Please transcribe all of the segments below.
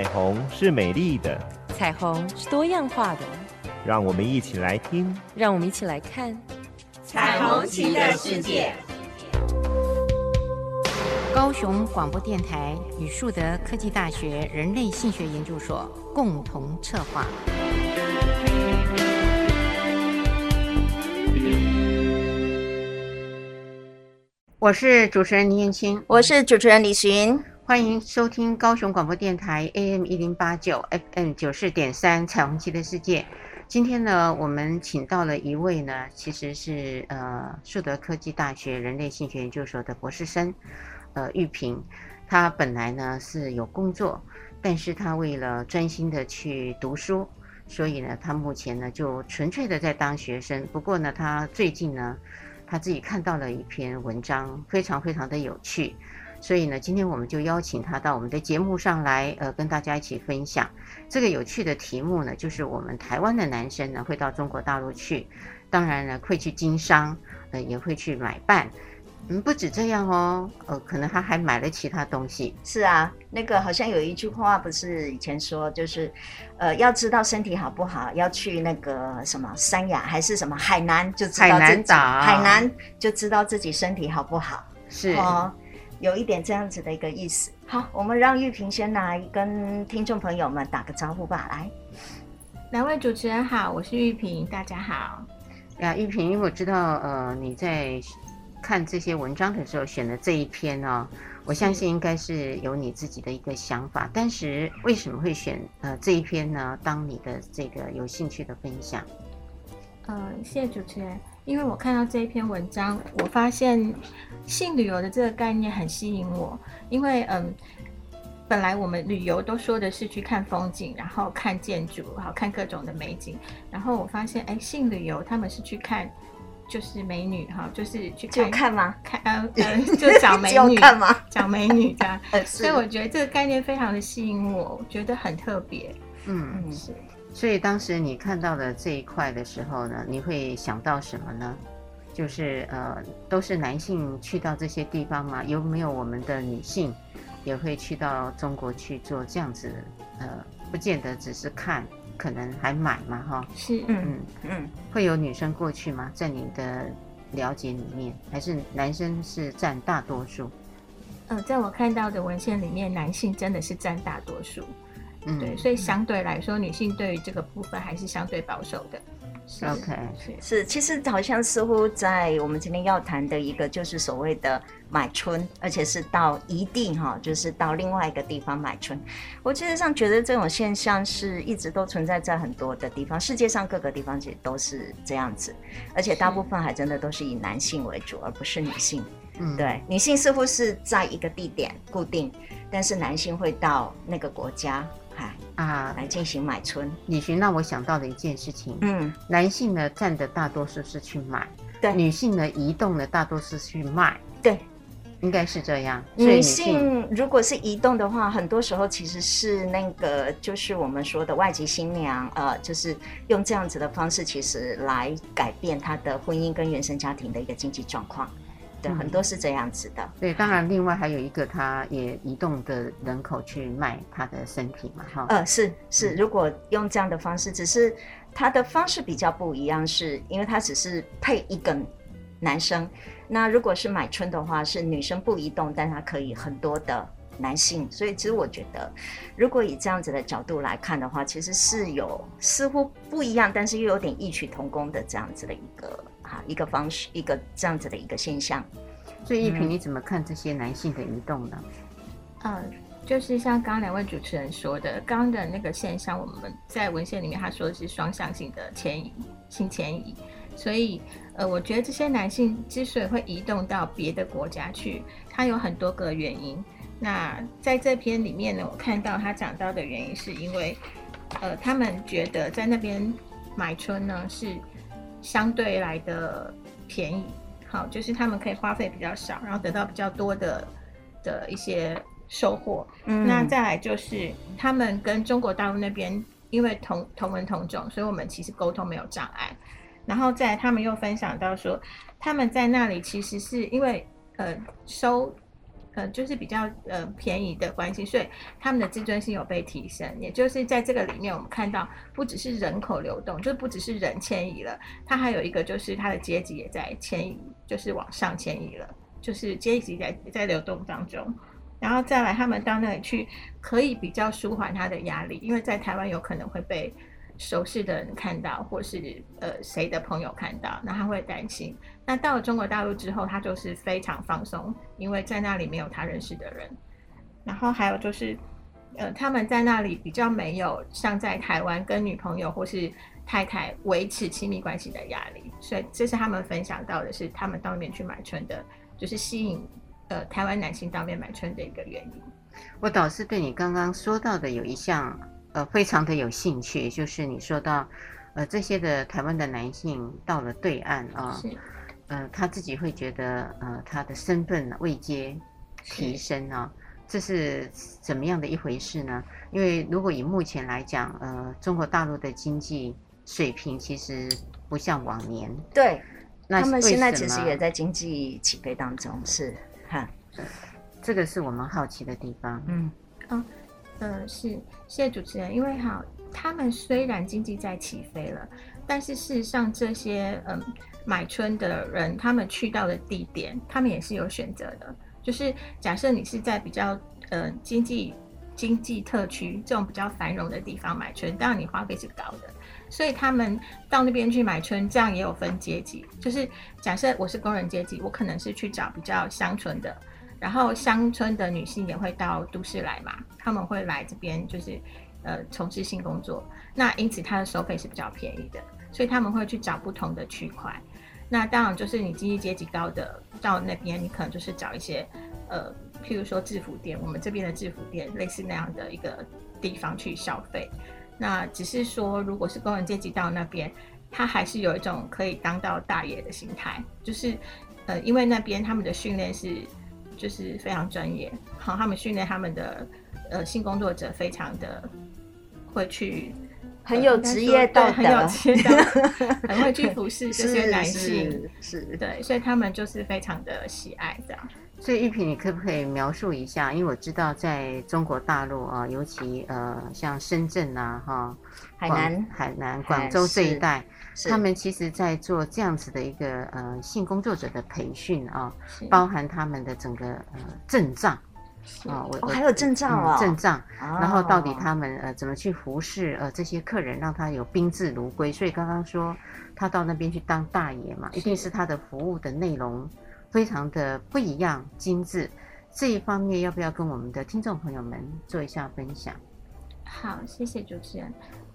彩虹是美丽的，彩虹是多样化的。让我们一起来听，让我们一起来看彩虹旗的世界。高雄广播电台与树德科技大学人类性学研究所共同策划。我是主持人林燕青，我是主持人李寻。欢迎收听高雄广播电台 AM 一零八九 FM 九四点三《彩虹旗的世界》。今天呢，我们请到了一位呢，其实是呃树德科技大学人类性学研究所的博士生，呃玉萍。他本来呢是有工作，但是他为了专心的去读书，所以呢，他目前呢就纯粹的在当学生。不过呢，他最近呢，他自己看到了一篇文章，非常非常的有趣。所以呢，今天我们就邀请他到我们的节目上来，呃，跟大家一起分享这个有趣的题目呢，就是我们台湾的男生呢会到中国大陆去，当然呢会去经商，呃，也会去买办，嗯，不止这样哦，呃，可能他还买了其他东西。是啊，那个好像有一句话不是以前说，就是，呃，要知道身体好不好，要去那个什么三亚还是什么海南，就知道自己海南岛，海南就知道自己身体好不好。是。哦有一点这样子的一个意思。好，我们让玉萍先来跟听众朋友们打个招呼吧。来，两位主持人好，我是玉萍，大家好。呀，玉萍，因为我知道，呃，你在看这些文章的时候选的这一篇哦，我相信应该是有你自己的一个想法。但是为什么会选呃这一篇呢？当你的这个有兴趣的分享？呃，谢谢主持人。因为我看到这一篇文章，我发现性旅游的这个概念很吸引我。因为嗯，本来我们旅游都说的是去看风景，然后看建筑，然后看各种的美景。然后我发现，哎，性旅游他们是去看，就是美女哈，就是去看，就看吗？看呃呃，就找美女看吗？找美女这样。所以我觉得这个概念非常的吸引我，我觉得很特别。嗯嗯，是。所以当时你看到的这一块的时候呢，你会想到什么呢？就是呃，都是男性去到这些地方吗？有没有我们的女性也会去到中国去做这样子？呃，不见得只是看，可能还买嘛，哈。是，嗯嗯嗯，会有女生过去吗？在你的了解里面，还是男生是占大多数？呃，在我看到的文献里面，男性真的是占大多数。嗯，对，所以相对来说，女性对于这个部分还是相对保守的。是 OK，是，其实好像似乎在我们今天要谈的一个，就是所谓的买春，而且是到一定哈，就是到另外一个地方买春。我其实上觉得这种现象是一直都存在在很多的地方，世界上各个地方其实都是这样子，而且大部分还真的都是以男性为主，而不是女性。嗯，对，女性似乎是在一个地点固定，但是男性会到那个国家。啊，来进行买春。李寻让我想到的一件事情，嗯，男性呢占的大多数是去买，对，女性呢移动的大多数是去卖，对，应该是这样。女性如果是移动的话，很多时候其实是那个就是我们说的外籍新娘，呃，就是用这样子的方式，其实来改变她的婚姻跟原生家庭的一个经济状况。对，很多是这样子的。对，当然，另外还有一个，他也移动的人口去卖他的身体嘛，哈。呃，是是，如果用这样的方式，只是他的方式比较不一样，是因为他只是配一个男生。那如果是买春的话，是女生不移动，但他可以很多的男性。所以，其实我觉得，如果以这样子的角度来看的话，其实是有似乎不一样，但是又有点异曲同工的这样子的一个。啊，一个方式，一个这样子的一个现象。所以，玉平，你怎么看这些男性的移动呢？嗯，呃、就是像刚刚两位主持人说的，刚刚的那个现象，我们在文献里面他说的是双向性的迁移，性迁移。所以，呃，我觉得这些男性之所以会移动到别的国家去，他有很多个原因。那在这篇里面呢，我看到他讲到的原因，是因为，呃，他们觉得在那边买春呢是。相对来的便宜，好，就是他们可以花费比较少，然后得到比较多的的一些收获。嗯，那再来就是他们跟中国大陆那边，因为同同文同种，所以我们其实沟通没有障碍。然后再来他们又分享到说，他们在那里其实是因为呃收呃，就是比较呃便宜的关系，所以他们的自尊心有被提升。也就是在这个里面，我们看到不只是人口流动，就不只是人迁移了，它还有一个就是它的阶级也在迁移，就是往上迁移了，就是阶级在在流动当中。然后再来，他们到那里去，可以比较舒缓他的压力，因为在台湾有可能会被熟识的人看到，或是呃谁的朋友看到，那他会担心。那到了中国大陆之后，他就是非常放松，因为在那里没有他认识的人。然后还有就是，呃，他们在那里比较没有像在台湾跟女朋友或是太太维持亲密关系的压力，所以这是他们分享到的是他们到那边去买春的，就是吸引。呃，台湾男性当面买春的一个原因，我倒是对你刚刚说到的有一项，呃，非常的有兴趣，就是你说到，呃，这些的台湾的男性到了对岸啊，是呃，他自己会觉得，呃，他的身份未接提升啊，这是怎么样的一回事呢？因为如果以目前来讲，呃，中国大陆的经济水平其实不像往年，对，那他们现在其实也在经济起飞当中，是。哈，这个是我们好奇的地方。嗯，哦，呃，是，谢谢主持人。因为好，他们虽然经济在起飞了，但是事实上，这些嗯买春的人，他们去到的地点，他们也是有选择的。就是假设你是在比较呃经济经济特区这种比较繁荣的地方买春，当然你花费是高的。所以他们到那边去买春，这样也有分阶级。就是假设我是工人阶级，我可能是去找比较乡村的，然后乡村的女性也会到都市来嘛，他们会来这边就是呃从事性工作。那因此他的收费是比较便宜的，所以他们会去找不同的区块。那当然就是你经济阶级高的到那边，你可能就是找一些呃，譬如说制服店，我们这边的制服店类似那样的一个地方去消费。那只是说，如果是工人阶级到那边，他还是有一种可以当到大爷的心态，就是，呃，因为那边他们的训练是，就是非常专业，好，他们训练他们的，呃，性工作者非常的会去，很有职业道德，很有职业道德，很会去服侍这些男性，是，对，所以他们就是非常的喜爱这样。所以玉萍，你可不可以描述一下？因为我知道在中国大陆啊，尤其呃像深圳啊、哈海南、海南、广州这一带，他们其实在做这样子的一个呃性工作者的培训啊，包含他们的整个呃阵仗啊，我、哦、还有阵仗哦，阵仗，然后到底他们呃怎么去服侍呃这些客人，让他有宾至如归？所以刚刚说他到那边去当大爷嘛，一定是他的服务的内容。非常的不一样，精致，这一方面要不要跟我们的听众朋友们做一下分享？好，谢谢主持人。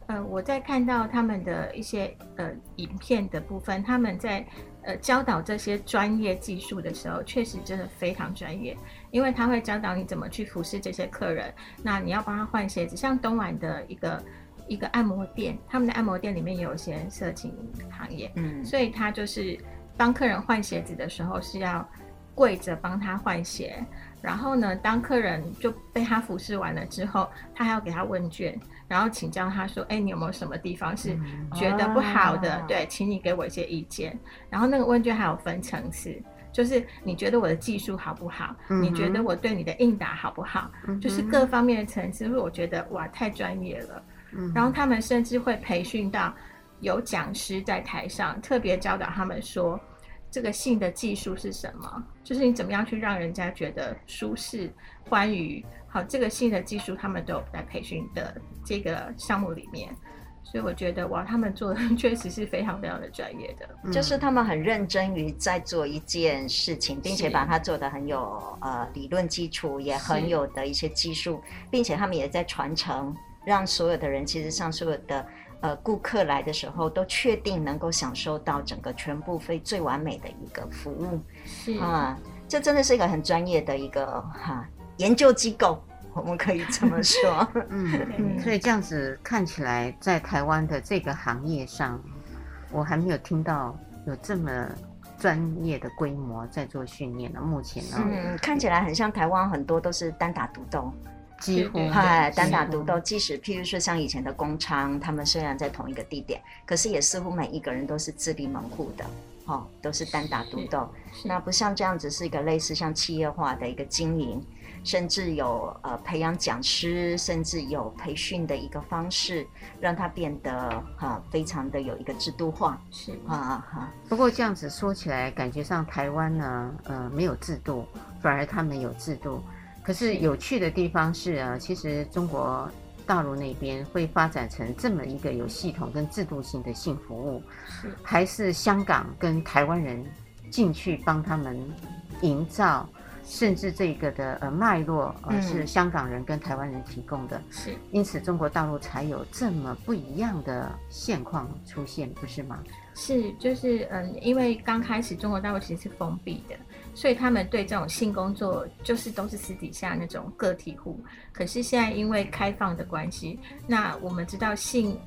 呃，我在看到他们的一些呃影片的部分，他们在呃教导这些专业技术的时候，确实真的非常专业，因为他会教导你怎么去服侍这些客人。那你要帮他换鞋子，像东莞的一个一个按摩店，他们的按摩店里面也有一些色情行业，嗯，所以他就是。当客人换鞋子的时候，是要跪着帮他换鞋。然后呢，当客人就被他服侍完了之后，他还要给他问卷，然后请教他说：“哎，你有没有什么地方是觉得不好的？嗯、对，请你给我一些意见。”然后那个问卷还有分层次，就是你觉得我的技术好不好？嗯、你觉得我对你的应答好不好？嗯、就是各方面的层次。因为我觉得哇，太专业了。嗯、然后他们甚至会培训到。有讲师在台上特别教导他们说，这个性的技术是什么？就是你怎么样去让人家觉得舒适、欢愉。好，这个性的技术他们都有在培训的这个项目里面。所以我觉得哇，他们做的 确实是非常非常的专业的，就是他们很认真于在做一件事情，并且把它做得很有呃理论基础，也很有的一些技术，并且他们也在传承，让所有的人其实上所有的。呃，顾客来的时候都确定能够享受到整个全部费最完美的一个服务，是啊，这真的是一个很专业的一个哈、啊、研究机构，我们可以这么说。嗯嗯，所以这样子看起来，在台湾的这个行业上，我还没有听到有这么专业的规模在做训练呢。目前呢，嗯，看起来很像台湾很多都是单打独斗。几乎哎，单打独斗。即使譬如说像以前的工厂，他们虽然在同一个地点，可是也似乎每一个人都是自立门户的。哦，都是单打独斗。那不像这样子是一个类似像企业化的一个经营，甚至有呃培养讲师，甚至有培训的一个方式，让它变得哈、啊、非常的有一个制度化。是啊哈。不过这样子说起来，感觉上台湾呢，呃，没有制度，反而他们有制度。可是有趣的地方是啊，其实中国。大陆那边会发展成这么一个有系统跟制度性的性服务，是还是香港跟台湾人进去帮他们营造，甚至这个的呃脉络呃是香港人跟台湾人提供的，是因此中国大陆才有这么不一样的现况出现，不是吗？是，就是嗯，因为刚开始中国大陆其实是封闭的。所以他们对这种性工作就是都是私底下那种个体户，可是现在因为开放的关系，那我们知道性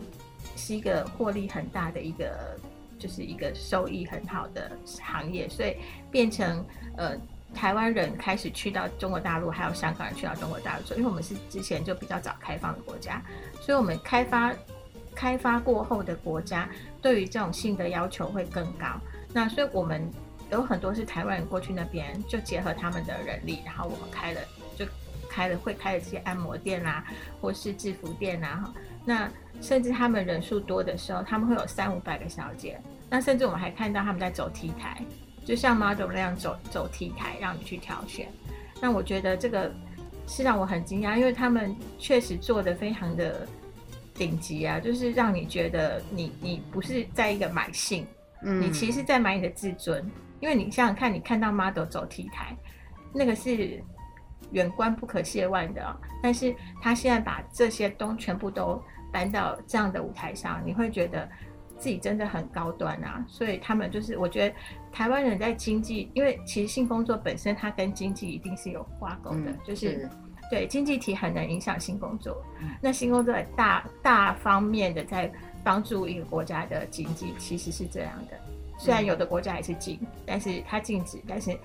是一个获利很大的一个，就是一个收益很好的行业，所以变成呃台湾人开始去到中国大陆，还有香港人去到中国大陆做，因为我们是之前就比较早开放的国家，所以我们开发开发过后的国家对于这种性的要求会更高，那所以我们。有很多是台湾人过去那边，就结合他们的人力，然后我们开了，就开了会开了这些按摩店啊，或是制服店啊。那甚至他们人数多的时候，他们会有三五百个小姐。那甚至我们还看到他们在走 T 台，就像 model 那样走走 T 台，让你去挑选。那我觉得这个是让我很惊讶，因为他们确实做的非常的顶级啊，就是让你觉得你你不是在一个买性，嗯，你其实是在买你的自尊。因为你想想看，你看到 model 走 T 台，那个是远观不可亵玩的哦。但是他现在把这些东全部都搬到这样的舞台上，你会觉得自己真的很高端啊。所以他们就是，我觉得台湾人在经济，因为其实性工作本身它跟经济一定是有挂钩的，嗯、就是，是对经济体很能影响性工作。嗯、那性工作大大方面的在帮助一个国家的经济，其实是这样的。虽然有的国家也是禁，但是它禁止，但是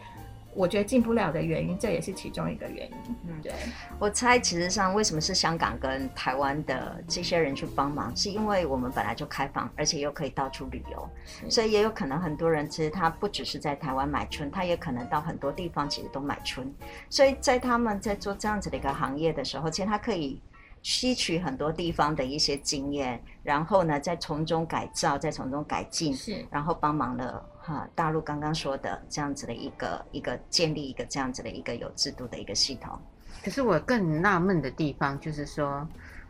我觉得进不了的原因，这也是其中一个原因。嗯，对。我猜，其实上为什么是香港跟台湾的这些人去帮忙，是因为我们本来就开放，而且又可以到处旅游，所以也有可能很多人其实他不只是在台湾买春，他也可能到很多地方其实都买春。所以在他们在做这样子的一个行业的时候，其实他可以。吸取很多地方的一些经验，然后呢，再从中改造，再从中改进，是，然后帮忙了哈。大陆刚刚说的这样子的一个一个建立一个这样子的一个有制度的一个系统。可是我更纳闷的地方就是说，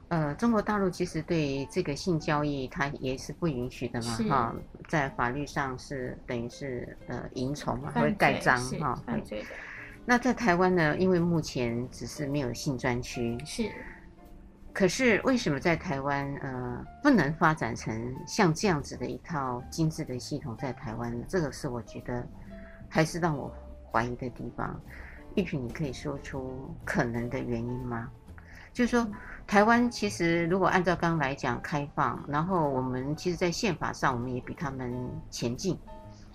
呃，中国大陆其实对这个性交易它也是不允许的嘛，哈是，在法律上是等于是呃淫虫嘛，会盖章哈。对。那在台湾呢？因为目前只是没有性专区。是。可是为什么在台湾，呃，不能发展成像这样子的一套精致的系统在台湾呢？这个是我觉得还是让我怀疑的地方。玉萍，你可以说出可能的原因吗？就是说，台湾其实如果按照刚刚来讲开放，然后我们其实，在宪法上我们也比他们前进，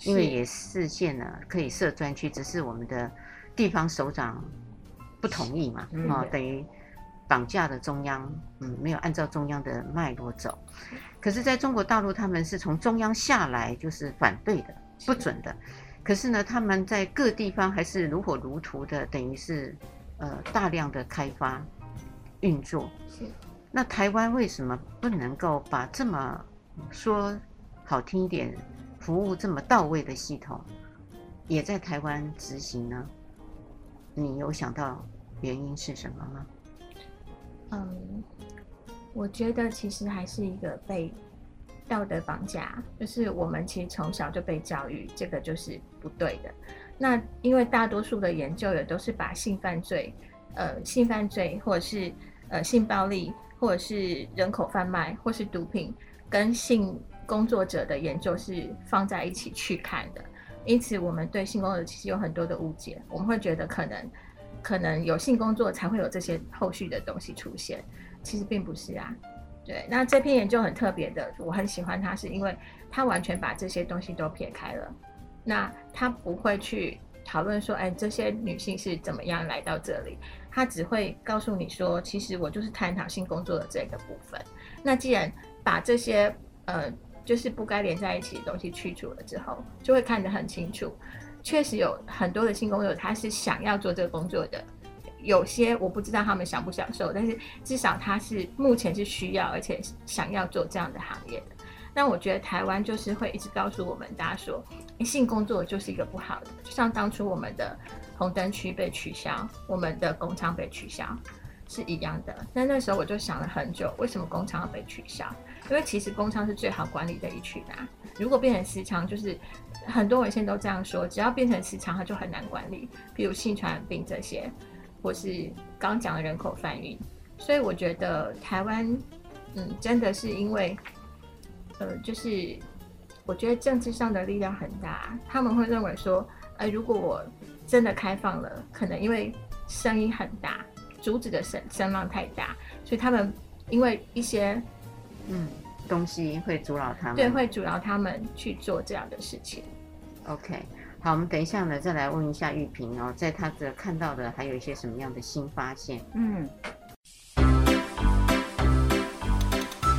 因为也实现了可以设专区，只是我们的地方首长不同意嘛，啊，等于。绑架的中央，嗯，没有按照中央的脉络走。可是，在中国大陆，他们是从中央下来就是反对的，不准的。可是呢，他们在各地方还是如火如荼的，等于是呃大量的开发运作。是。那台湾为什么不能够把这么说好听一点，服务这么到位的系统，也在台湾执行呢？你有想到原因是什么吗？嗯，我觉得其实还是一个被道德绑架，就是我们其实从小就被教育，这个就是不对的。那因为大多数的研究也都是把性犯罪、呃性犯罪或者是呃性暴力，或者是人口贩卖，或是毒品，跟性工作者的研究是放在一起去看的。因此，我们对性工作者其实有很多的误解，我们会觉得可能。可能有性工作才会有这些后续的东西出现，其实并不是啊。对，那这篇研究很特别的，我很喜欢它，是因为它完全把这些东西都撇开了。那它不会去讨论说，哎，这些女性是怎么样来到这里，它只会告诉你说，其实我就是探讨性工作的这个部分。那既然把这些呃就是不该连在一起的东西去除了之后，就会看得很清楚。确实有很多的性工作者，他是想要做这个工作的。有些我不知道他们享不享受，但是至少他是目前是需要，而且想要做这样的行业的。那我觉得台湾就是会一直告诉我们大家说，性工作就是一个不好的，就像当初我们的红灯区被取消，我们的工厂被取消是一样的。那那时候我就想了很久，为什么工厂要被取消？因为其实工厂是最好管理的一群啊。如果变成私娼，就是很多文献都这样说，只要变成私娼，它就很难管理，比如性传染病这些。或是刚讲的人口贩运，所以我觉得台湾，嗯，真的是因为，呃，就是我觉得政治上的力量很大，他们会认为说，呃，如果我真的开放了，可能因为声音很大，阻止的声声浪太大，所以他们因为一些嗯东西会阻挠他们，对，会阻挠他们去做这样的事情。OK。好，我们等一下呢，再来问一下玉萍哦，在她的看到的还有一些什么样的新发现？嗯，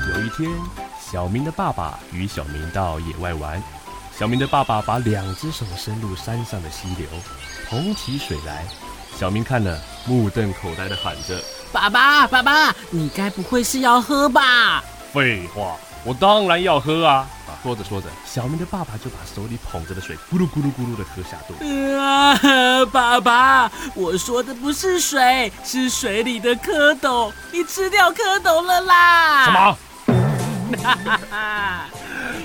有一天，小明的爸爸与小明到野外玩。小明的爸爸把两只手伸入山上的溪流，捧起水来。小明看了，目瞪口呆的喊着：“爸爸，爸爸，你该不会是要喝吧？”废话，我当然要喝啊！说着说着，小明的爸爸就把手里捧着的水咕噜咕噜咕噜的喝下肚。啊，爸爸，我说的不是水，是水里的蝌蚪，你吃掉蝌蚪了啦！什么？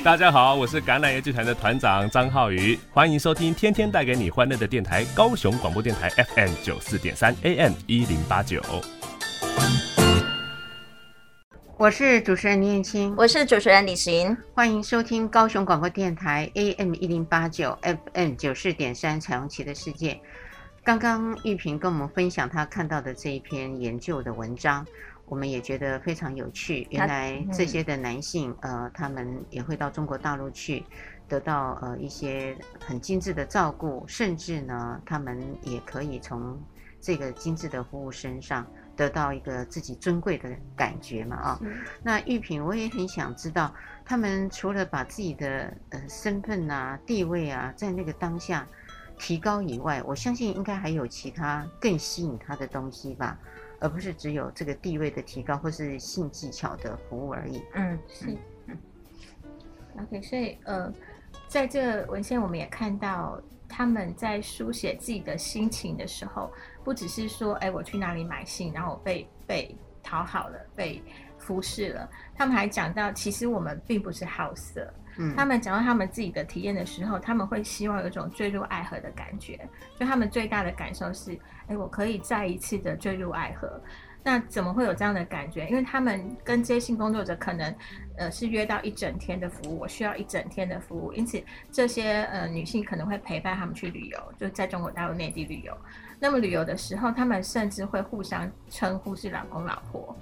大家好，我是橄榄叶剧团的团长张浩宇，欢迎收听天天带给你欢乐的电台——高雄广播电台 FM 九四点三 AM 一零八九。我是主持人林燕青，我是主持人李行，欢迎收听高雄广播电台 AM 一零八九 FM 九四点三彩虹旗的世界。刚刚玉萍跟我们分享她看到的这一篇研究的文章，我们也觉得非常有趣。原来这些的男性，呃，他们也会到中国大陆去，得到呃一些很精致的照顾，甚至呢，他们也可以从这个精致的服务身上。得到一个自己尊贵的感觉嘛啊、哦，那玉萍，我也很想知道，他们除了把自己的呃身份啊、地位啊，在那个当下提高以外，我相信应该还有其他更吸引他的东西吧，而不是只有这个地位的提高或是性技巧的服务而已。嗯，是。嗯。OK，所以呃，在这文献我们也看到。他们在书写自己的心情的时候，不只是说，哎，我去哪里买信，然后我被被讨好了，被服侍了。他们还讲到，其实我们并不是好色。嗯，他们讲到他们自己的体验的时候，他们会希望有一种坠入爱河的感觉。就他们最大的感受是，哎，我可以再一次的坠入爱河。那怎么会有这样的感觉？因为他们跟这些性工作者可能，呃，是约到一整天的服务，我需要一整天的服务，因此这些呃女性可能会陪伴他们去旅游，就在中国大陆内地旅游。那么旅游的时候，他们甚至会互相称呼是老公老婆。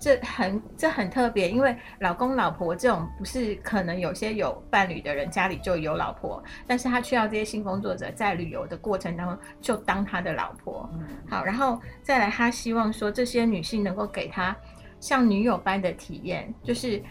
这很这很特别，因为老公老婆这种不是可能有些有伴侣的人家里就有老婆，但是他需要这些性工作者在旅游的过程当中就当他的老婆。好，然后再来，他希望说这些女性能够给他像女友般的体验，就是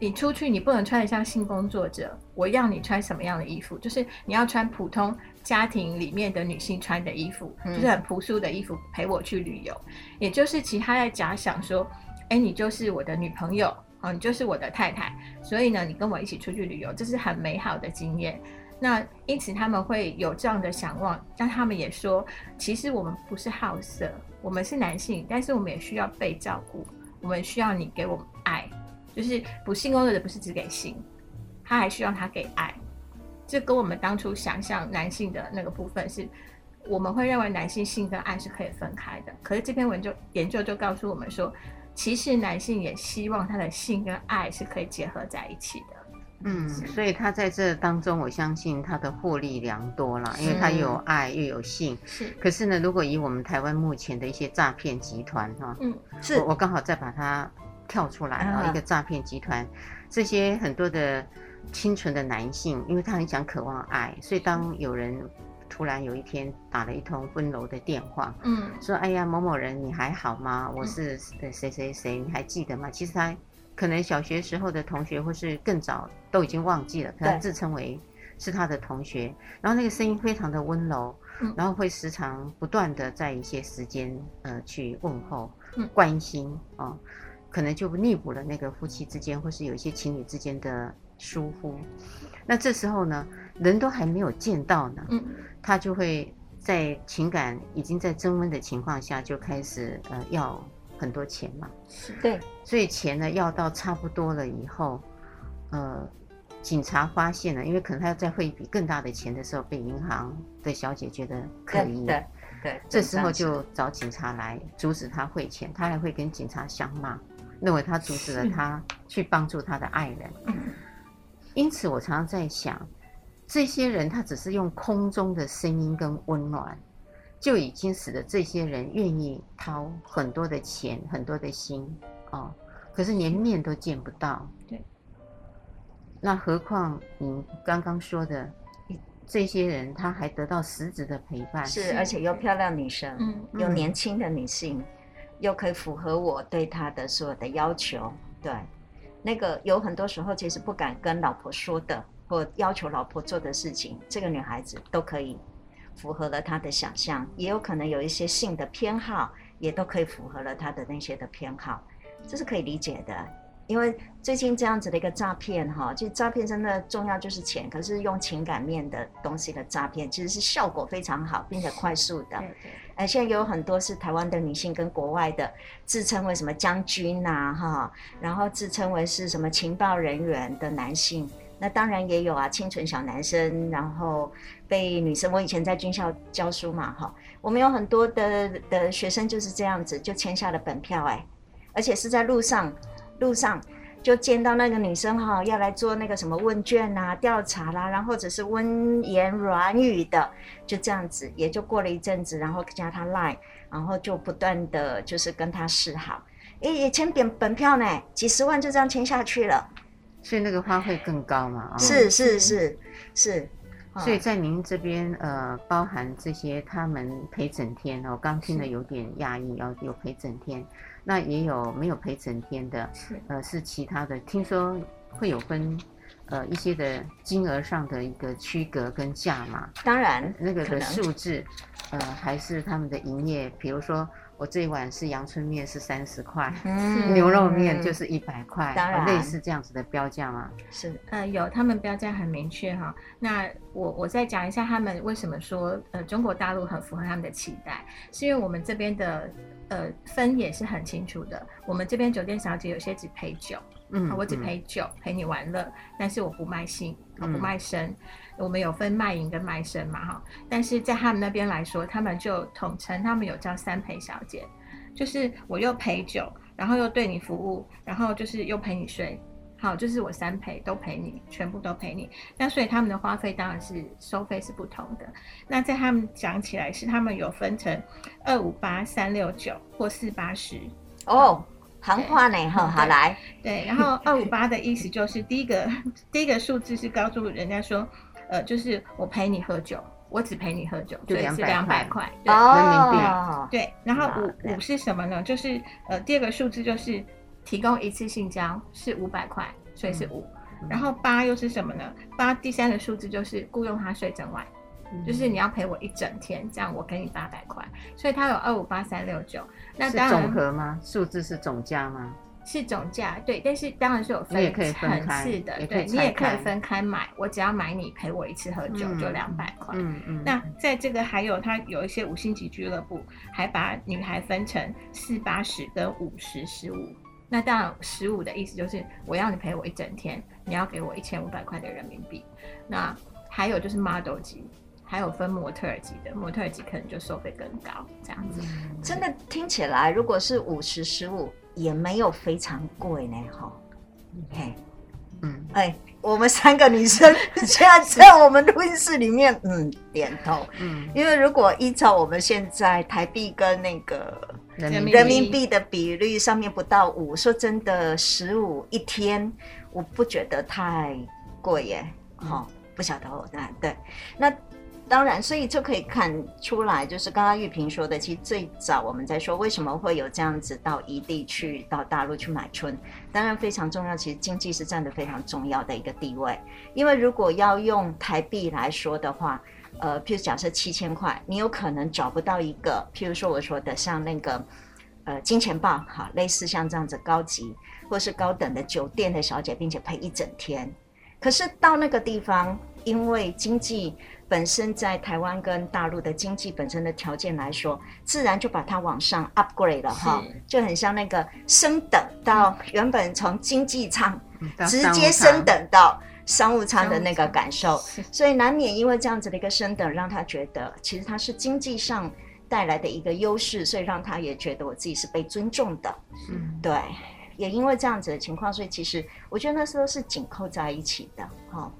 你出去你不能穿得像性工作者，我要你穿什么样的衣服？就是你要穿普通家庭里面的女性穿的衣服，就是很朴素的衣服陪我去旅游，也就是其他在假想说。哎，你就是我的女朋友，哦，你就是我的太太，所以呢，你跟我一起出去旅游，这是很美好的经验。那因此他们会有这样的想望，但他们也说，其实我们不是好色，我们是男性，但是我们也需要被照顾，我们需要你给我们爱，就是不性工作者不是只给性，他还需要他给爱。这跟我们当初想象男性的那个部分是，我们会认为男性性跟爱是可以分开的，可是这篇文就研究就告诉我们说。其实男性也希望他的性跟爱是可以结合在一起的。嗯，所以他在这当中，我相信他的获利良多啦，因为他又有爱又有性。是。可是呢，如果以我们台湾目前的一些诈骗集团哈，嗯，是我我刚好再把它跳出来啊，一个诈骗集团，这些很多的清纯的男性，因为他很想渴望爱，所以当有人。突然有一天打了一通温柔的电话，嗯，说：“哎呀，某某人，你还好吗？我是谁谁谁，你还记得吗？”其实他可能小学时候的同学，或是更早都已经忘记了，可能自称为是他的同学，然后那个声音非常的温柔，嗯、然后会时常不断的在一些时间呃去问候、嗯、关心啊、哦，可能就弥补了那个夫妻之间或是有一些情侣之间的疏忽。那这时候呢，人都还没有见到呢，嗯、他就会在情感已经在增温的情况下，就开始呃要。很多钱嘛，对，所以钱呢要到差不多了以后，呃，警察发现了，因为可能他要再汇一笔更大的钱的时候，被银行的小姐觉得可疑，对，对，这时候就找警察来阻止他汇钱，他还会跟警察相骂，认为他阻止了他去帮助他的爱人。因此，我常常在想，这些人他只是用空中的声音跟温暖。就已经使得这些人愿意掏很多的钱、很多的心哦，可是连面都见不到。对，那何况你刚刚说的这些人，他还得到实质的陪伴，是而且又漂亮女生，嗯，又年轻的女性，嗯，又可以符合我对她的所有的要求。对，那个有很多时候其实不敢跟老婆说的，或要求老婆做的事情，这个女孩子都可以。符合了她的想象，也有可能有一些性的偏好，也都可以符合了她的那些的偏好，这是可以理解的。因为最近这样子的一个诈骗，哈，就诈骗真的重要就是钱，可是用情感面的东西的诈骗，其实是效果非常好，并且快速的。现在有很多是台湾的女性跟国外的自称为什么将军呐，哈，然后自称为是什么情报人员的男性。那当然也有啊，清纯小男生，然后被女生。我以前在军校教书嘛，哈，我们有很多的的学生就是这样子，就签下了本票，哎，而且是在路上，路上就见到那个女生哈，要来做那个什么问卷啊、调查啦，然后或者是温言软语的，就这样子，也就过了一阵子，然后加他 line，然后就不断的就是跟他示好，哎，也签点本票呢，几十万就这样签下去了。所以那个花费更高嘛？啊是是是是，所以在您这边呃，包含这些他们陪整天，我刚听了有点讶异，要有陪整天，那也有没有陪整天的，呃，是其他的，听说会有分呃一些的金额上的一个区隔跟价码，当然那个的数字，呃，还是他们的营业，比如说。我这一碗是阳春面是三十块，嗯，牛肉面就是一百块，当然类似这样子的标价吗？是，呃，有，他们标价很明确哈。那我我再讲一下他们为什么说呃中国大陆很符合他们的期待，是因为我们这边的呃分也是很清楚的。我们这边酒店小姐有些只陪酒，嗯，我只陪酒、嗯、陪你玩乐，但是我不卖性，我不卖身。嗯我们有分卖淫跟卖身嘛，哈，但是在他们那边来说，他们就统称他们有叫三陪小姐，就是我又陪酒，然后又对你服务，然后就是又陪你睡，好，就是我三陪都陪你，全部都陪你。那所以他们的花费当然是收费是不同的。那在他们讲起来是他们有分成二五八三六九或四八十哦。行话呢？哈，好来，对，然后二五八的意思就是第一个第一个数字是告诉人家说。呃，就是我陪你喝酒，我只陪你喝酒，所以是两百块，对，人民币。对，然后五五是什么呢？就是呃，第二个数字就是提供一次性交是五百块，所以是五。嗯、然后八又是什么呢？八第三个数字就是雇佣他睡整晚，嗯、就是你要陪我一整天，这样我给你八百块。所以它有二五八三六九。那当然是总和吗？数字是总价吗？是总价对，但是当然是有分层次的，对，你也可以分开买。我只要买你陪我一次喝酒就两百块。嗯嗯。那在这个还有它有一些五星级俱乐部，还把女孩分成四八十跟五十十五。那当然十五的意思就是我要你陪我一整天，你要给我一千五百块的人民币。那还有就是 model 级，还有分模特儿级的，模特儿级可能就收费更高，这样子。真的听起来，如果是五十十五。也没有非常贵呢，哈，嘿，嗯，哎，我们三个女生现在在我们录音室里面，嗯，点头，嗯，因为如果依照我们现在台币跟那个人民币。的比率，上面不到五，说真的，十五一天，我不觉得太贵耶，哈、嗯，不晓得我，对，那。当然，所以就可以看出来，就是刚刚玉萍说的，其实最早我们在说为什么会有这样子到异地去到大陆去买春，当然非常重要，其实经济是占得非常重要的一个地位。因为如果要用台币来说的话，呃，譬如假设七千块，你有可能找不到一个，譬如说我说的像那个呃金钱豹，哈，类似像这样子高级或是高等的酒店的小姐，并且陪一整天。可是到那个地方，因为经济。本身在台湾跟大陆的经济本身的条件来说，自然就把它往上 upgrade 了哈，就很像那个升等到原本从经济舱直接升等到商务舱的那个感受，所以难免因为这样子的一个升等，让他觉得其实他是经济上带来的一个优势，所以让他也觉得我自己是被尊重的。嗯，对，也因为这样子的情况，所以其实我觉得那时候是紧扣在一起的哈。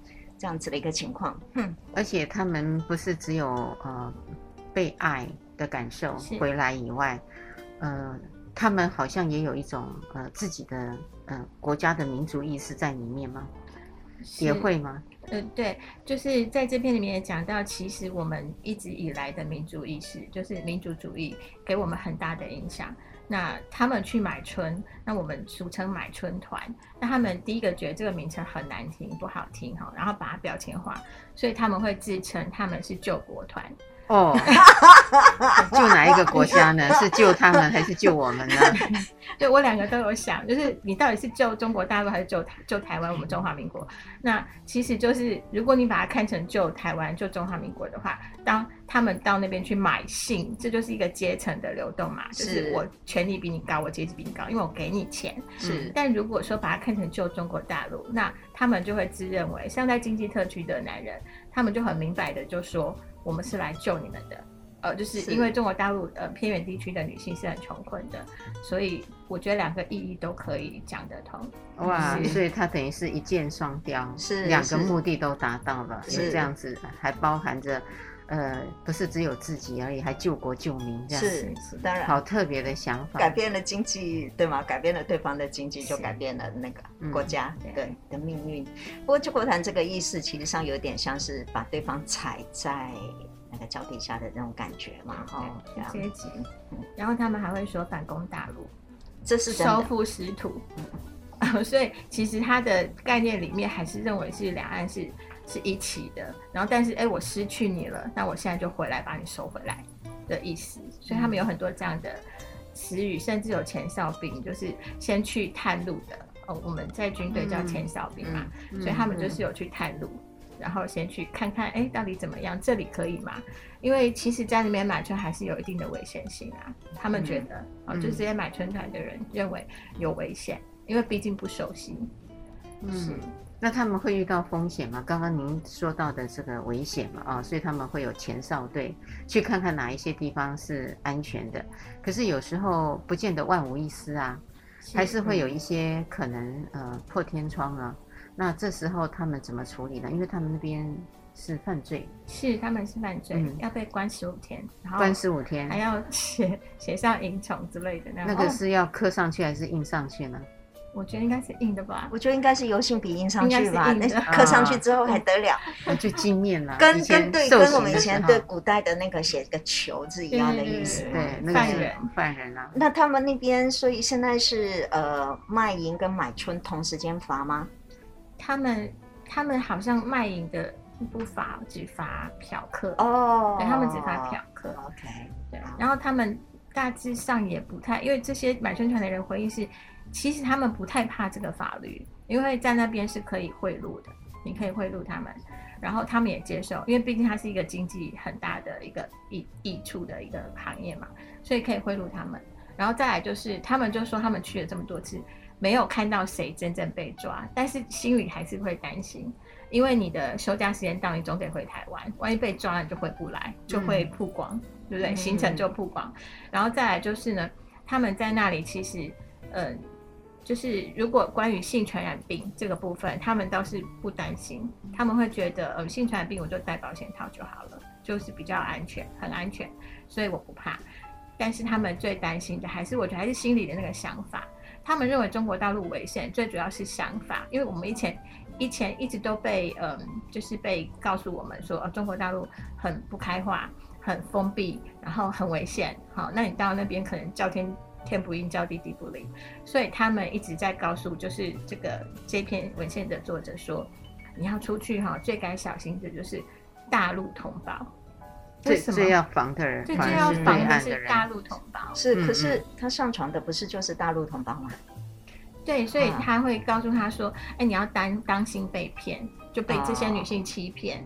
这样子的一个情况，嗯，而且他们不是只有呃被爱的感受回来以外，呃，他们好像也有一种呃自己的呃国家的民族意识在里面吗？也会吗？呃，对，就是在这篇里面也讲到，其实我们一直以来的民族意识，就是民族主义，给我们很大的影响。那他们去买春，那我们俗称买春团。那他们第一个觉得这个名称很难听，不好听哈，然后把它标签化，所以他们会自称他们是救国团。哦，救哪一个国家呢？是救他们还是救我们呢？对，我两个都有想，就是你到底是救中国大陆还是救救台湾？我们中华民国？那其实就是如果你把它看成救台湾、救中华民国的话，当他们到那边去买信，这就是一个阶层的流动嘛，就是我权力比你高，我阶级比你高，因为我给你钱。是，但如果说把它看成救中国大陆，那他们就会自认为，像在经济特区的男人，他们就很明白的就说。我们是来救你们的，呃，就是因为中国大陆呃偏远地区的女性是很穷困的，所以我觉得两个意义都可以讲得通。哇，所以它等于是一箭双雕，是两个目的都达到了，是这样子，还包含着。呃，不是只有自己而已，还救国救民这样子，是，是当然，好特别的想法，改变了经济，对吗？改变了对方的经济，就改变了那个国家对、嗯、的命运。不过救国团这个意思，其实上有点像是把对方踩在那个脚底下的那种感觉嘛，哈，阶级。然后他们还会说反攻大陆，这是收复失土。所以其实他的概念里面还是认为是两岸是。是一起的，然后但是哎，我失去你了，那我现在就回来把你收回来的意思。所以他们有很多这样的词语，甚至有前哨兵，就是先去探路的。哦，我们在军队叫前哨兵嘛，嗯嗯嗯、所以他们就是有去探路，然后先去看看，哎，到底怎么样？这里可以吗？因为其实家里面买春还是有一定的危险性啊。他们觉得，嗯、哦，就这些买春团的人认为有危险，因为毕竟不熟悉。嗯。是那他们会遇到风险吗？刚刚您说到的这个危险嘛，啊、哦，所以他们会有前哨队去看看哪一些地方是安全的。可是有时候不见得万无一失啊，是还是会有一些可能呃破天窗啊。那这时候他们怎么处理呢？因为他们那边是犯罪，是他们是犯罪，嗯、要被关十五天，然后关十五天，还要写写上引虫之类的那。那个是要刻上去还是印上去呢？我觉得应该是硬的吧，我觉得应该是油性笔印上去吧，那刻上去之后还得了，那就纪念了。跟跟对，跟我们以前对古代的那个写个球字一样的意思。对，犯人犯人啊。那他们那边，所以现在是呃卖淫跟买春同时间罚吗？他们他们好像卖淫的不罚，只罚嫖客哦，对，他们只罚嫖客。OK，对。然后他们大致上也不太，因为这些买春团的人回忆是。其实他们不太怕这个法律，因为在那边是可以贿赂的，你可以贿赂他们，然后他们也接受，因为毕竟它是一个经济很大的一个益益处的一个行业嘛，所以可以贿赂他们。然后再来就是，他们就说他们去了这么多次，没有看到谁真正被抓，但是心里还是会担心，因为你的休假时间到，你总得回台湾，万一被抓了就回不来，就会曝光，嗯、对不对？行程就曝光。然后再来就是呢，他们在那里其实，嗯。就是如果关于性传染病这个部分，他们倒是不担心，他们会觉得呃性传染病我就戴保险套就好了，就是比较安全，很安全，所以我不怕。但是他们最担心的还是我觉得还是心里的那个想法，他们认为中国大陆危险，最主要是想法，因为我们以前以前一直都被嗯，就是被告诉我们说，中国大陆很不开化，很封闭，然后很危险。好，那你到那边可能叫天 天不应，叫地地不灵。所以他们一直在告诉，就是这个这篇文献的作者说，你要出去哈，最该小心的就是大陆同胞。为什么最要防的人，最要防的是大陆同胞。是，可是他上床的不是就是大陆同胞吗？对，所以他会告诉他说：“哎、欸，你要当当心被骗，就被这些女性欺骗。哦”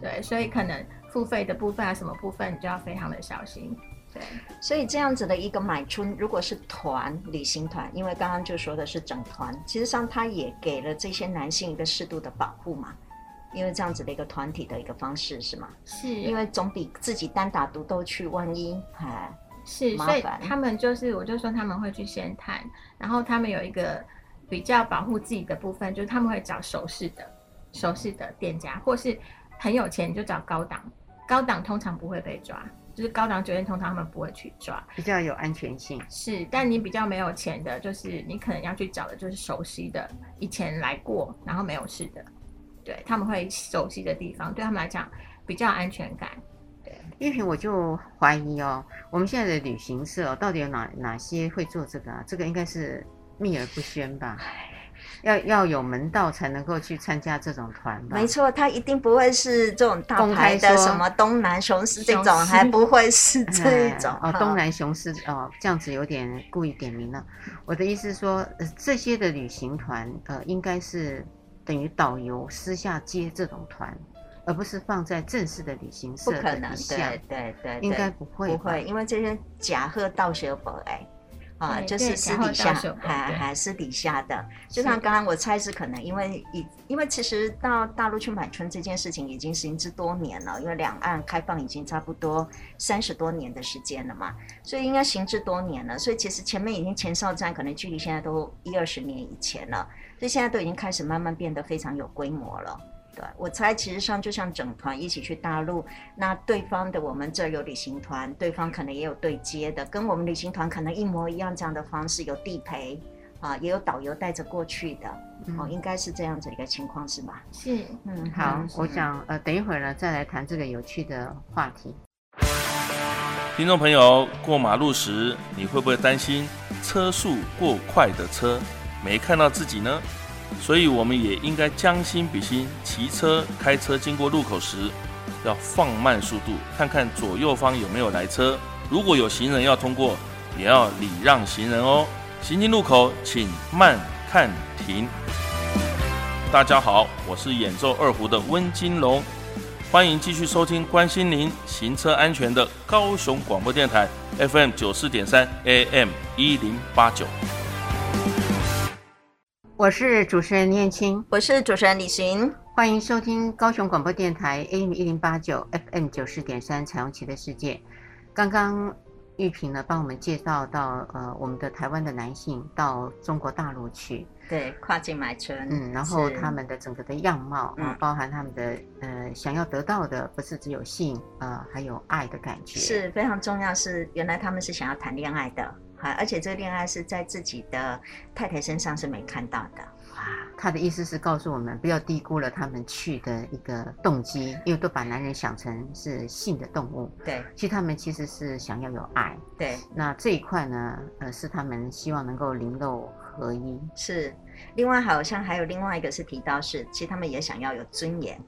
对，所以可能付费的部分啊，什么部分你就要非常的小心。对，所以这样子的一个买春，如果是团旅行团，因为刚刚就说的是整团，其实上他也给了这些男性一个适度的保护嘛，因为这样子的一个团体的一个方式是吗？是，因为总比自己单打独斗去，万一哎。是，所以他们就是，我就说他们会去先谈，然后他们有一个比较保护自己的部分，就是他们会找熟识的、熟识的店家，或是很有钱就找高档，高档通常不会被抓，就是高档酒店通常他们不会去抓，比较有安全性。是，但你比较没有钱的，就是你可能要去找的就是熟悉的，以前来过然后没有事的，对，他们会熟悉的地方，对他们来讲比较安全感。玉萍，我就怀疑哦，我们现在的旅行社到底有哪哪些会做这个啊？这个应该是秘而不宣吧？要要有门道才能够去参加这种团吧？没错，他一定不会是这种大牌的，什么东南雄狮这种，还不会是这一种。哦，东南雄狮哦，这样子有点故意点名了。我的意思是说，呃，这些的旅行团呃，应该是等于导游私下接这种团。而不是放在正式的旅行社的底下，对对对，应该不会，不会，因为这些假贺道学本哎，啊，就是私底下，还还私底下的，就像刚刚我猜是可能因为以，因为其实到大陆去买春这件事情已经行之多年了，因为两岸开放已经差不多三十多年的时间了嘛，所以应该行之多年了，所以其实前面已经前哨战可能距离现在都一二十年以前了，所以现在都已经开始慢慢变得非常有规模了。对，我猜其实上就像整团一起去大陆，那对方的我们这有旅行团，对方可能也有对接的，跟我们旅行团可能一模一样这样的方式，有地陪啊，也有导游带着过去的，嗯、哦，应该是这样子一个情况是吧？是，嗯，好，我想呃，等一会儿呢再来谈这个有趣的话题。听众朋友，过马路时你会不会担心车速过快的车没看到自己呢？所以，我们也应该将心比心，骑车、开车经过路口时，要放慢速度，看看左右方有没有来车。如果有行人要通过，也要礼让行人哦。行进路口，请慢看停。大家好，我是演奏二胡的温金龙，欢迎继续收听关心您行车安全的高雄广播电台 FM 九四点三 AM 一零八九。我是主持人念青，我是主持人李寻，欢迎收听高雄广播电台 AM 一零八九 FM 九四点三彩虹旗的世界。刚刚玉萍呢帮我们介绍到，呃，我们的台湾的男性到中国大陆去，对，跨境买春，嗯，然后他们的整个的样貌啊，嗯，包含他们的呃想要得到的不是只有性，呃，还有爱的感觉，是非常重要。是原来他们是想要谈恋爱的。而且这个恋爱是在自己的太太身上是没看到的。哇，他的意思是告诉我们，不要低估了他们去的一个动机，因为都把男人想成是性的动物。对，其实他们其实是想要有爱。对，那这一块呢，呃，是他们希望能够灵肉合一。是，另外好像还有另外一个是提到是，其实他们也想要有尊严。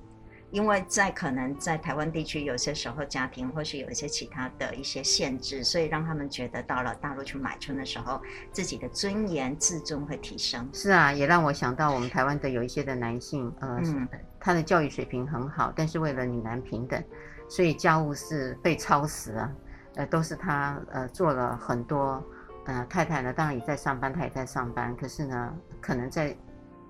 因为在可能在台湾地区，有些时候家庭或许有一些其他的一些限制，所以让他们觉得到了大陆去买春的时候，自己的尊严自尊会提升。是啊，也让我想到我们台湾的有一些的男性，呃，嗯、他的教育水平很好，但是为了女男平等，所以家务事被操死啊，呃，都是他呃做了很多，呃，太太呢当然也在上班，他也在上班，可是呢，可能在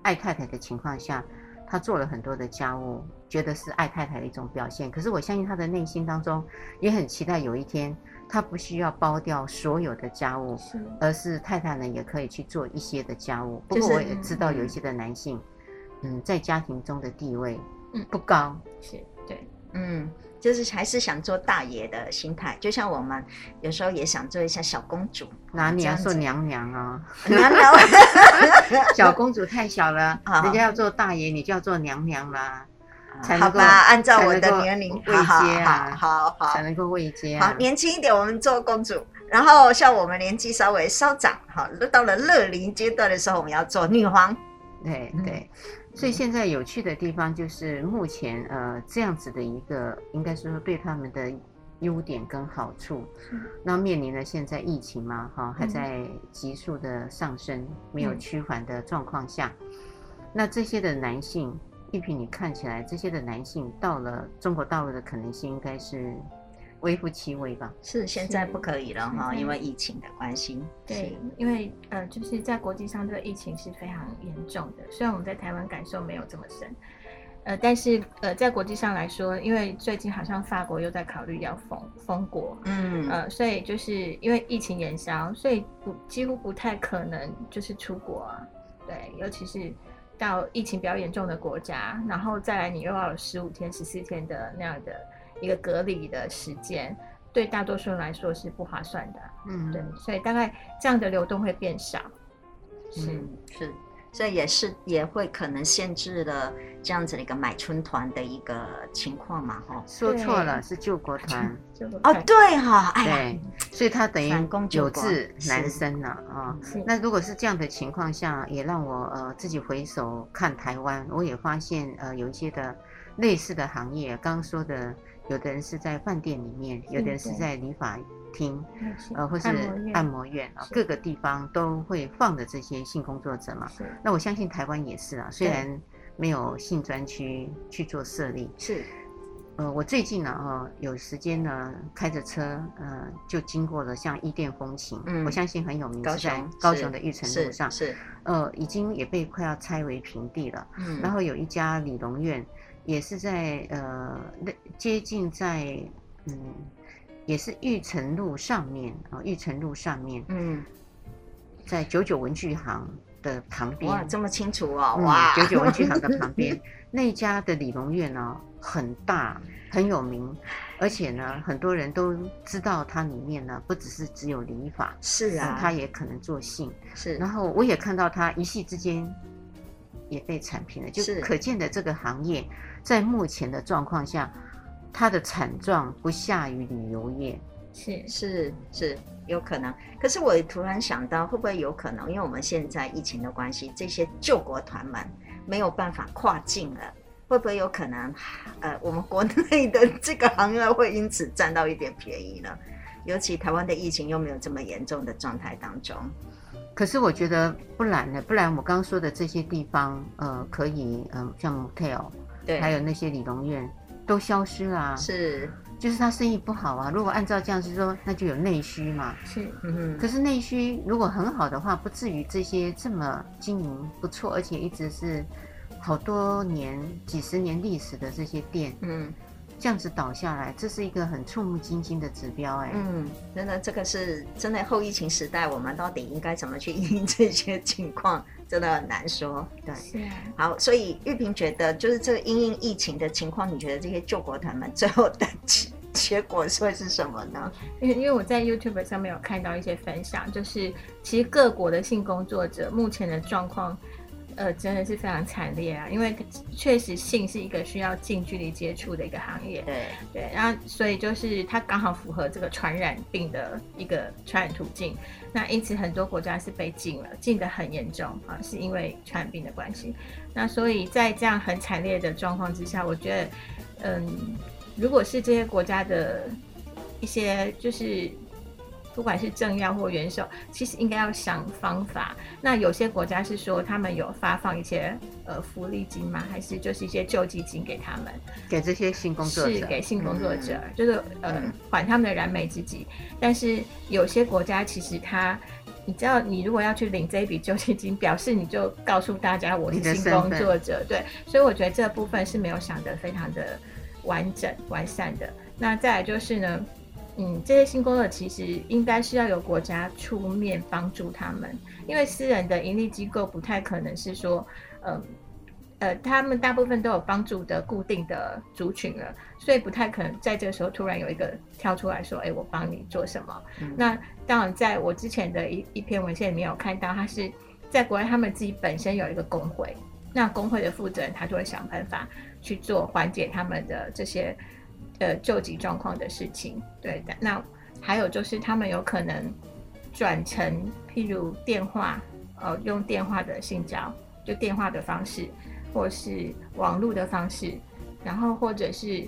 爱太太的情况下，他做了很多的家务。觉得是爱太太的一种表现，可是我相信他的内心当中也很期待有一天，他不需要包掉所有的家务，是。而是太太呢也可以去做一些的家务。不过我也知道有一些的男性，嗯，嗯，在家庭中的地位，嗯，不高，是对，嗯，就是还是想做大爷的心态，就像我们有时候也想做一下小公主。哪里要做娘娘啊？娘娘，小公主太小了，人家要做大爷，你就要做娘娘啦。好吧，按照我的年龄位阶啊，好好好，才能够位阶。好，年轻一点，我们做公主。然后像我们年纪稍微稍长，好，到了乐龄阶段的时候，我们要做女皇。对对，所以现在有趣的地方就是目前呃这样子的一个，应该说对他们的优点跟好处。那面临了现在疫情嘛，哈，还在急速的上升，没有趋缓的状况下，那这些的男性。玉萍，你看起来这些的男性到了中国大陆的可能性应该是微乎其微吧？是现在不可以了哈，因为疫情的关系。对，因为呃，就是在国际上这个疫情是非常严重的，虽然我们在台湾感受没有这么深，呃，但是呃，在国际上来说，因为最近好像法国又在考虑要封封国，嗯，呃，所以就是因为疫情延烧，所以不几乎不太可能就是出国啊，对，尤其是。到疫情比较严重的国家，然后再来，你又要有十五天、十四天的那样的一个隔离的时间，对大多数人来说是不划算的。嗯，对，所以大概这样的流动会变少。是、嗯、是，所以也是也会可能限制了这样子的一个买春团的一个情况嘛？哈，说错了，是救国 团。哦，对哈，哎对，所以他等于有志男生了啊。那如果是这样的情况下，也让我呃自己回首看台湾，我也发现呃有一些的类似的行业，刚刚说的，有的人是在饭店里面，有的人是在理发厅，呃，或是按摩院啊，各个地方都会放的这些性工作者嘛。那我相信台湾也是啊，虽然没有性专区去做设立，是。呃，我最近呢，哦，有时间呢，开着车，呃，就经过了像伊甸风情，嗯，我相信很有名，是在高雄的玉成路上，是，是。呃，已经也被快要拆为平地了，嗯，然后有一家理容院，也是在呃，接近在，嗯，也是玉成路上面啊，呃，玉成路上面，嗯，在九九文具行的旁边，哇，这么清楚哦，哇，九九，嗯，文具行的旁边。那家的理容院呢，很大，很有名，而且呢，很多人都知道它里面呢，不只是只有理法，是啊，它也可能做性，是。然后我也看到它一夕之间也被铲平了，就可见的这个行业在目前的状况下，它的惨状不下于旅游业，是是是有可能。可是我突然想到，会不会有可能，因为我们现在疫情的关系，这些救国团们。没有办法跨境了，会不会有可能？呃，我们国内的这个行业会因此占到一点便宜呢？尤其台湾的疫情又没有这么严重的状态当中。可是我觉得不然呢，不然我刚刚说的这些地方，呃，可以，嗯、呃，像 motel，对，还有那些理容院都消失了、啊，是，就是他生意不好啊。如果按照这样子说，那就有内需嘛，是，嗯哼。可是内需如果很好的话，不至于这些这么经营不错，而且一直是。好多年、几十年历史的这些店，嗯，这样子倒下来，这是一个很触目惊心的指标，哎，嗯，真的，这个是真的后疫情时代，我们到底应该怎么去因应这些情况，真的很难说。对。好，所以玉萍觉得，就是这个因应疫情的情况，你觉得这些救国团们最后的结结果会是什么呢？因为因为我在 YouTube 上面有看到一些分享，就是其实各国的性工作者目前的状况。呃，真的是非常惨烈啊！因为确实性是一个需要近距离接触的一个行业，对对，然后所以就是它刚好符合这个传染病的一个传染途径，那因此很多国家是被禁了，禁得很严重啊，是因为传染病的关系。那所以在这样很惨烈的状况之下，我觉得，嗯，如果是这些国家的一些就是。不管是政要或元首，其实应该要想方法。那有些国家是说他们有发放一些呃福利金吗？还是就是一些救济金给他们？给这些性工作者？是给性工作者，嗯、就是呃缓他们的燃眉之急。但是有些国家其实他，你知道，你如果要去领这一笔救济金，表示你就告诉大家我是性工作者，对。所以我觉得这部分是没有想得非常的完整完善的。那再来就是呢？嗯，这些新工作者其实应该是要由国家出面帮助他们，因为私人的盈利机构不太可能是说，嗯，呃，他们大部分都有帮助的固定的族群了，所以不太可能在这个时候突然有一个跳出来说：“哎，我帮你做什么？”嗯、那当然，在我之前的一一篇文献里面有看到，他是在国外，他们自己本身有一个工会，那工会的负责人他就会想办法去做缓解他们的这些呃救急状况的事情。对的，那还有就是他们有可能转成譬如电话，呃，用电话的性交，就电话的方式。或是网络的方式，然后或者是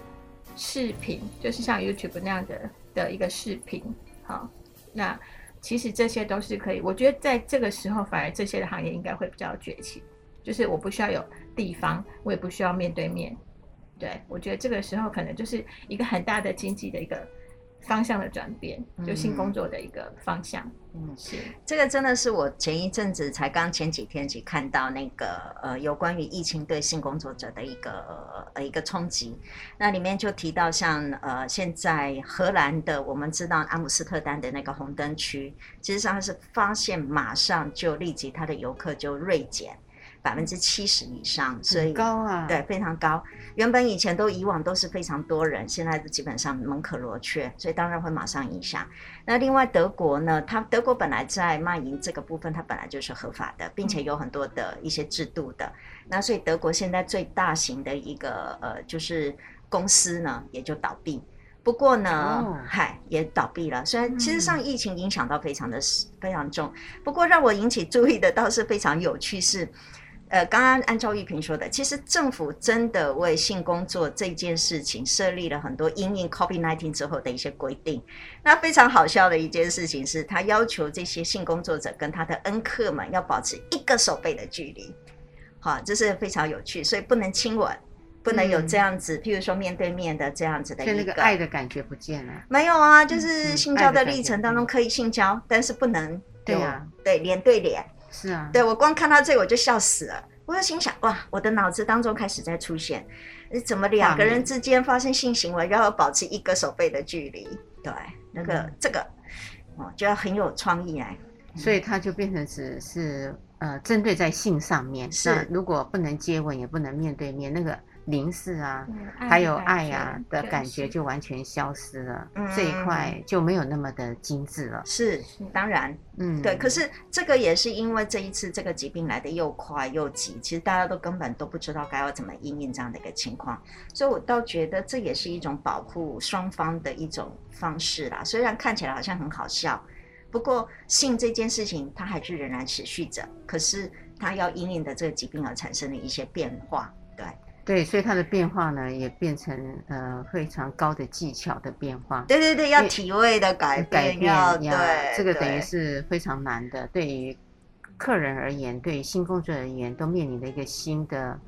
视频，就是像 YouTube 那样的的一个视频，好，那其实这些都是可以。我觉得在这个时候，反而这些的行业应该会比较崛起，就是我不需要有地方，我也不需要面对面，对，我觉得这个时候可能就是一个很大的经济的一个。方向的转变，就性工作的一个方向。嗯，是这个真的是我前一阵子才刚前几天去看到那个呃有关于疫情对性工作者的一个呃一个冲击。那里面就提到像呃现在荷兰的，我们知道阿姆斯特丹的那个红灯区，其实上是发现马上就立即他的游客就锐减。百分之七十以上，所以高啊，对，非常高。原本以前都以往都是非常多人，现在基本上门可罗雀，所以当然会马上影响。那另外德国呢？它德国本来在卖淫这个部分，它本来就是合法的，并且有很多的一些制度的。那所以德国现在最大型的一个呃，就是公司呢，也就倒闭。不过呢，嗨，也倒闭了。虽然其实上疫情影响到非常的非常重，不过让我引起注意的倒是非常有趣是。呃，刚刚按照玉萍说的，其实政府真的为性工作这件事情设立了很多因应 COVID-19 之后的一些规定。那非常好笑的一件事情是，他要求这些性工作者跟他的恩客们要保持一个手背的距离。好，这是非常有趣，所以不能亲吻，不能有这样子，嗯、譬如说面对面的这样子的一个。那个爱的感觉不见了。没有啊，就是性交的历程当中可以性交，但是不能对啊，对脸对脸。是啊，对，我光看到这个我就笑死了，我就心想哇，我的脑子当中开始在出现，怎么两个人之间发生性行为要保持一个手背的距离？对，那个、嗯、这个，哦，就要很有创意哎，所以它就变成只是呃针对在性上面，是。如果不能接吻，也不能面对面那个。凝视啊，还有爱啊的感觉就完全消失了，嗯、这一块就没有那么的精致了。是，当然，嗯，对。可是这个也是因为这一次这个疾病来的又快又急，其实大家都根本都不知道该要怎么应应这样的一个情况，所以我倒觉得这也是一种保护双方的一种方式啦。虽然看起来好像很好笑，不过性这件事情它还是仍然持续着，可是它要因应的这个疾病而产生的一些变化，对。所以它的变化呢，也变成呃非常高的技巧的变化。对对对，要体位的改变，改变要对，这个等于是非常难的。对于客人而言，对于新工作人员，都面临的一个新的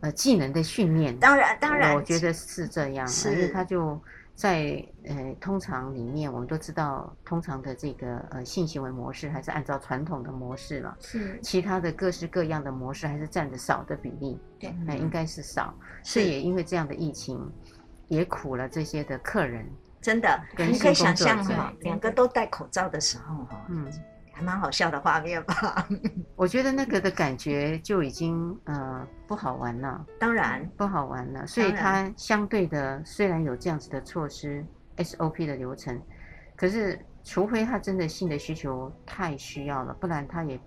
呃技能的训练。当然，当然，我觉得是这样，是而且他就。在呃，通常里面，我们都知道，通常的这个呃性行为模式还是按照传统的模式了。是，其他的各式各样的模式还是占着少的比例。对，那应该是少。是，也因为这样的疫情，也苦了这些的客人。真的，你可以想象哈，两个都戴口罩的时候哈，嗯。还蛮好笑的画面吧？我觉得那个的感觉就已经呃不好玩了。当然不好玩了，所以它相对的虽然有这样子的措施 SOP 的流程，可是除非他真的性的需求太需要了，不然他也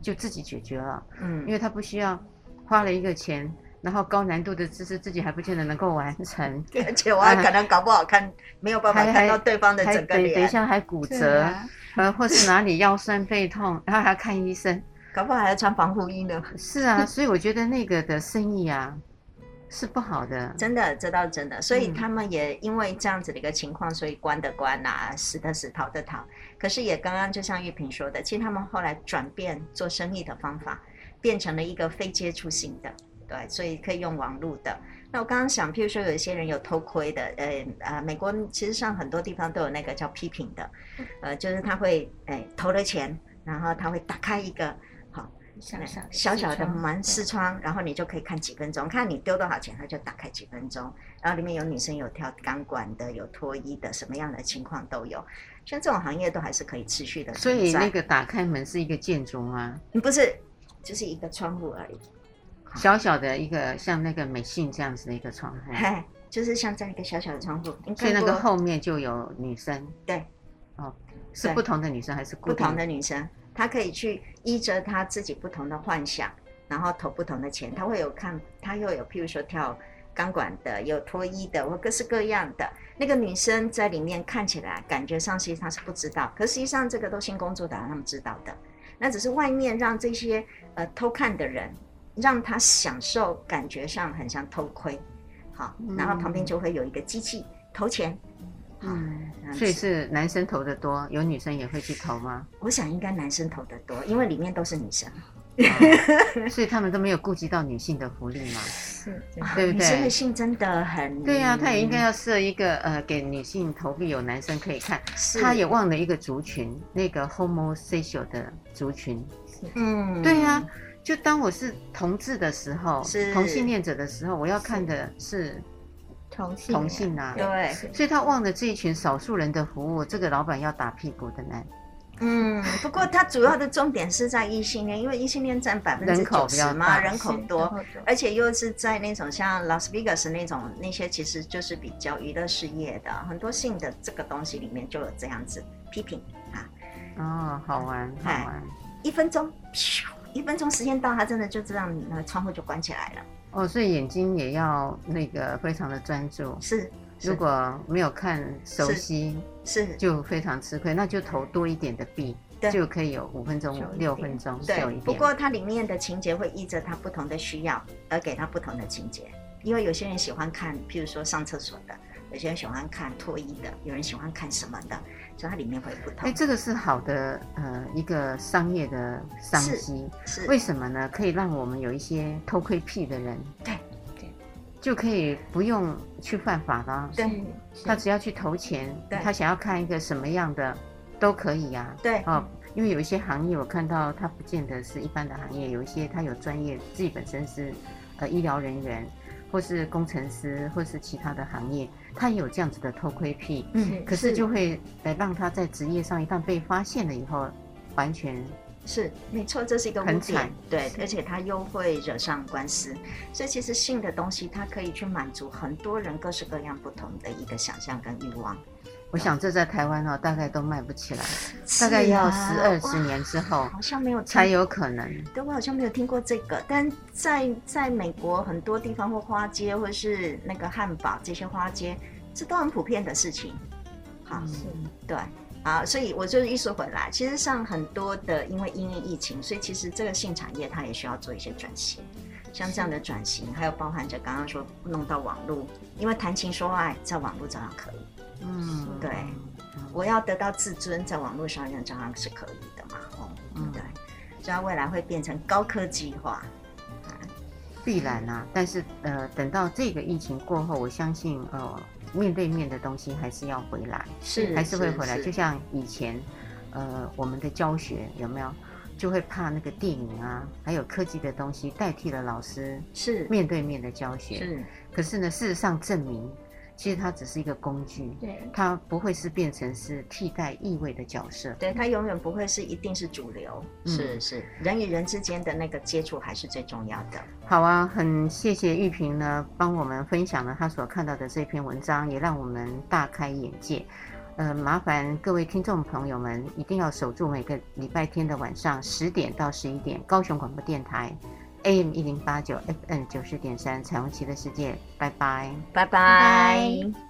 就自己解决了。嗯，因为他不需要花了一个钱，然后高难度的姿势自己还不见得能够完成，而且我还可能搞不好看没有办法看到对方的整个脸，等一下还骨折。呃，或是哪里腰酸背痛，然后还要看医生，搞不好还要穿防护衣呢。是啊，所以我觉得那个的生意啊是不好的。真的，这倒真的。所以他们也因为这样子的一个情况，所以关的关啊，死的死，逃的逃。可是也刚刚就像玉萍说的，其实他们后来转变做生意的方法，变成了一个非接触性的，对，所以可以用网络的。那我刚刚想，譬如说有一些人有偷窥的，呃啊，美国其实上很多地方都有那个叫 peeping 的，呃，就是他会哎投了钱，然后他会打开一个好小小小小的门视窗，然后你就可以看几分钟，看你丢多少钱，他就打开几分钟，然后里面有女生有跳钢管的，有脱衣的，什么样的情况都有，像这种行业都还是可以持续的。所以那个打开门是一个建筑吗？不是，就是一个窗户而已。小小的一个像那个美信这样子的一个窗户，就是像这样一个小小的窗户，所以那个后面就有女生。对，哦，是不同的女生还是不同的女生？她可以去依着她自己不同的幻想，然后投不同的钱。她会有看，她又有譬如说跳钢管的，有脱衣的，或各式各样的。那个女生在里面看起来感觉上，其实她是不知道，可实际上这个都新工作的，他们知道的。那只是外面让这些呃偷看的人，让他享受，感觉上很像偷窥。好，然后旁边就会有一个机器投钱。嗯，所以是男生投的多，有女生也会去投吗？我想应该男生投的多，因为里面都是女生。哦、所以他们都没有顾及到女性的福利嘛？是，对不对？女生的性真的很……对呀、啊，他也应该要设一个呃，给女性投币，有男生可以看。他也忘了一个族群，那个 homosexual 的族群。嗯，对呀、啊，就当我是同志的时候，是同性恋者的时候，我要看的是同性同性啊。对，所以他忘了这一群少数人的服务，这个老板要打屁股的呢。嗯，不过他主要的重点是在异性恋，因为异性恋占百分之九十嘛，人口多，而且又是在那种像 Las Vegas 那种那些，其实就是比较娱乐事业的，很多性的这个东西里面就有这样子批评啊。哦，好玩，好玩。一分钟，一分钟时间到，他真的就这样，那个窗户就关起来了。哦，所以眼睛也要那个非常的专注。是。如果没有看熟悉，是就非常吃亏。那就投多一点的币，就可以有五分钟、六分钟，对。不过它里面的情节会依着他不同的需要而给他不同的情节，因为有些人喜欢看，譬如说上厕所的，有些人喜欢看脱衣的，有人喜欢看什么的，所以它里面会不同。哎，这个是好的，呃，一个商业的商机。是。是为什么呢？可以让我们有一些偷窥癖的人。对对。就可以不用去犯法了。对，他只要去投钱，他想要看一个什么样的都可以呀。对，哦，因为有一些行业我看到它不见得是一般的行业，有一些它有专业，自己本身是呃医疗人员，或是工程师，或是其他的行业，他也有这样子的偷窥癖。嗯，可是就会来让他在职业上一旦被发现了以后，完全。是没错，这是一个污点，对，而且他又会惹上官司，所以其实性的东西，它可以去满足很多人各式各样不同的一个想象跟欲望。我想这在台湾哦，大概都卖不起来，大概要十二十年之后，好像没有才有可能。对，我好像没有听过这个，但在在美国很多地方或花街或是那个汉堡这些花街，这都很普遍的事情。好，是，对。啊，所以我就是一说回来，其实上很多的，因为因应疫情，所以其实这个性产业它也需要做一些转型，像这样的转型，还有包含着刚刚说弄到网络，因为谈情说爱在网络照样可以，嗯，对，我要得到自尊，在网络上认照样是可以的嘛，哦，嗯，对，所以未来会变成高科技化，必然啊，但是呃，等到这个疫情过后，我相信呃。面对面的东西还是要回来，是还是会回来。就像以前，呃，我们的教学有没有就会怕那个电影啊，还有科技的东西代替了老师是面对面的教学。是，可是呢，事实上证明。其实它只是一个工具，对，它不会是变成是替代意味的角色，对，它永远不会是一定是主流，嗯、是是，人与人之间的那个接触还是最重要的。好啊，很谢谢玉萍呢，帮我们分享了她所看到的这篇文章，也让我们大开眼界。呃，麻烦各位听众朋友们一定要守住每个礼拜天的晚上十点到十一点，高雄广播电台。AM 一零八九，FM 九十点三，彩虹旗的世界，拜拜，拜拜。